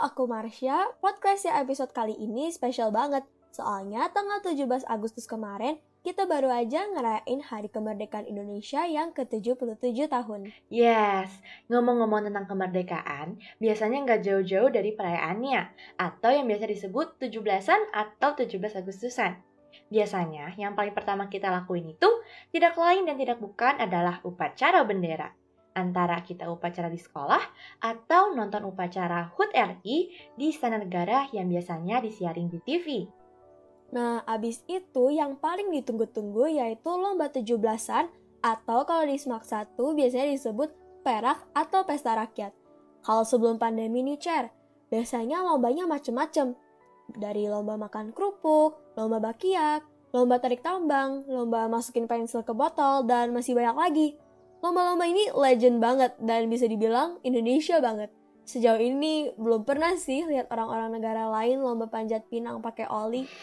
aku Marsha. Podcast ya episode kali ini spesial banget. Soalnya tanggal 17 Agustus kemarin, kita baru aja ngerayain Hari Kemerdekaan Indonesia yang ke-77 tahun. Yes, ngomong-ngomong tentang kemerdekaan, biasanya nggak jauh-jauh dari perayaannya, atau yang biasa disebut 17-an atau 17 Agustusan. Biasanya, yang paling pertama kita lakuin itu tidak lain dan tidak bukan adalah upacara bendera antara kita upacara di sekolah atau nonton upacara HUT RI di Istana Negara yang biasanya disiarin di TV. Nah, abis itu yang paling ditunggu-tunggu yaitu lomba 17-an atau kalau di SMAK 1 biasanya disebut perak atau pesta rakyat. Kalau sebelum pandemi nih, Cer, biasanya lombanya macem-macem. Dari lomba makan kerupuk, lomba bakiak, lomba tarik tambang, lomba masukin pensil ke botol, dan masih banyak lagi. Lomba-lomba ini legend banget dan bisa dibilang Indonesia banget. Sejauh ini belum pernah sih lihat orang-orang negara lain lomba panjat pinang pakai oli.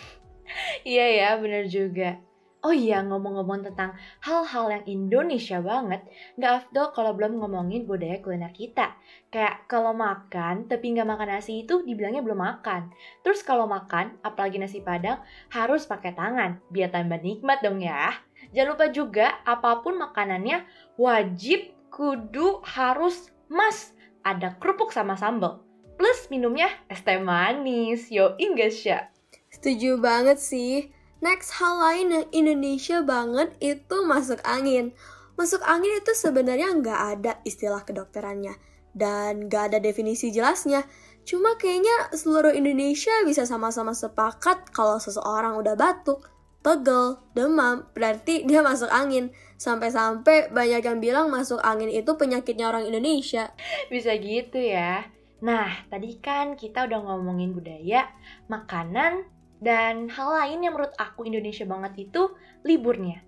Iya ya, bener juga. Oh iya, ngomong-ngomong tentang hal-hal yang Indonesia banget, nggak afdol kalau belum ngomongin budaya kuliner kita. Kayak kalau makan, tapi nggak makan nasi itu dibilangnya belum makan. Terus kalau makan, apalagi nasi padang, harus pakai tangan, biar tambah nikmat dong ya. Jangan lupa juga, apa pun makanannya, wajib, kudu, harus, mas, ada kerupuk sama sambal. Plus minumnya es teh manis, yo inggris ya. Setuju banget sih. Next hal lain yang Indonesia banget itu masuk angin. Masuk angin itu sebenarnya nggak ada istilah kedokterannya dan nggak ada definisi jelasnya. Cuma kayaknya seluruh Indonesia bisa sama-sama sepakat kalau seseorang udah batuk, pegel, demam, berarti dia masuk angin. Sampai-sampai banyak yang bilang masuk angin itu penyakitnya orang Indonesia. Bisa gitu ya. Nah, tadi kan kita udah ngomongin budaya, makanan, dan hal lain yang menurut aku Indonesia banget itu liburnya.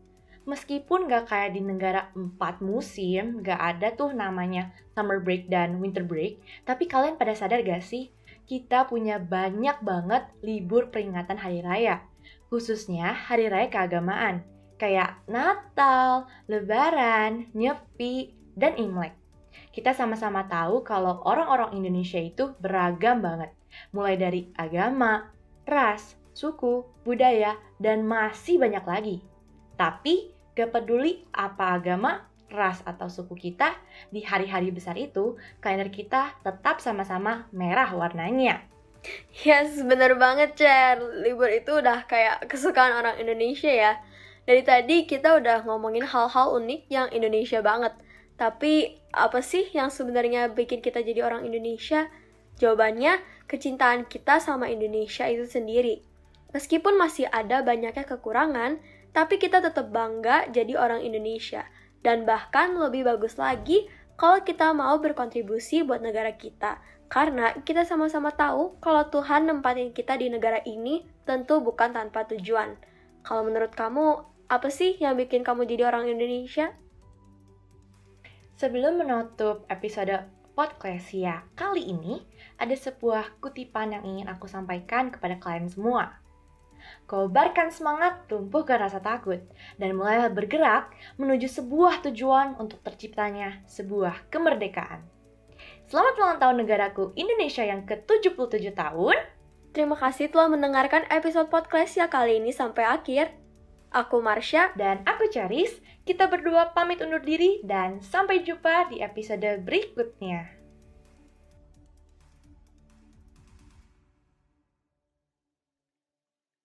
Meskipun gak kayak di negara empat musim, gak ada tuh namanya summer break dan winter break, tapi kalian pada sadar gak sih? Kita punya banyak banget libur peringatan hari raya, khususnya hari raya keagamaan, kayak Natal, Lebaran, Nyepi, dan Imlek. Kita sama-sama tahu kalau orang-orang Indonesia itu beragam banget, mulai dari agama, ras, suku, budaya, dan masih banyak lagi. Tapi, gak peduli apa agama, ras, atau suku kita, di hari-hari besar itu, kalender kita tetap sama-sama merah warnanya. Yes, bener banget, Cer. Libur itu udah kayak kesukaan orang Indonesia ya. Dari tadi kita udah ngomongin hal-hal unik yang Indonesia banget. Tapi, apa sih yang sebenarnya bikin kita jadi orang Indonesia? Jawabannya, kecintaan kita sama Indonesia itu sendiri. Meskipun masih ada banyaknya kekurangan, tapi kita tetap bangga jadi orang Indonesia. Dan bahkan lebih bagus lagi kalau kita mau berkontribusi buat negara kita. Karena kita sama-sama tahu kalau Tuhan nempatin kita di negara ini tentu bukan tanpa tujuan. Kalau menurut kamu, apa sih yang bikin kamu jadi orang Indonesia? Sebelum menutup episode podcast ya kali ini, ada sebuah kutipan yang ingin aku sampaikan kepada kalian semua. Kobarkan semangat, tumpuhkan rasa takut, dan mulailah bergerak menuju sebuah tujuan untuk terciptanya sebuah kemerdekaan. Selamat ulang tahun negaraku Indonesia yang ke-77 tahun. Terima kasih telah mendengarkan episode podcast ya kali ini sampai akhir. Aku Marsha dan aku Charis. Kita berdua pamit undur diri dan sampai jumpa di episode berikutnya.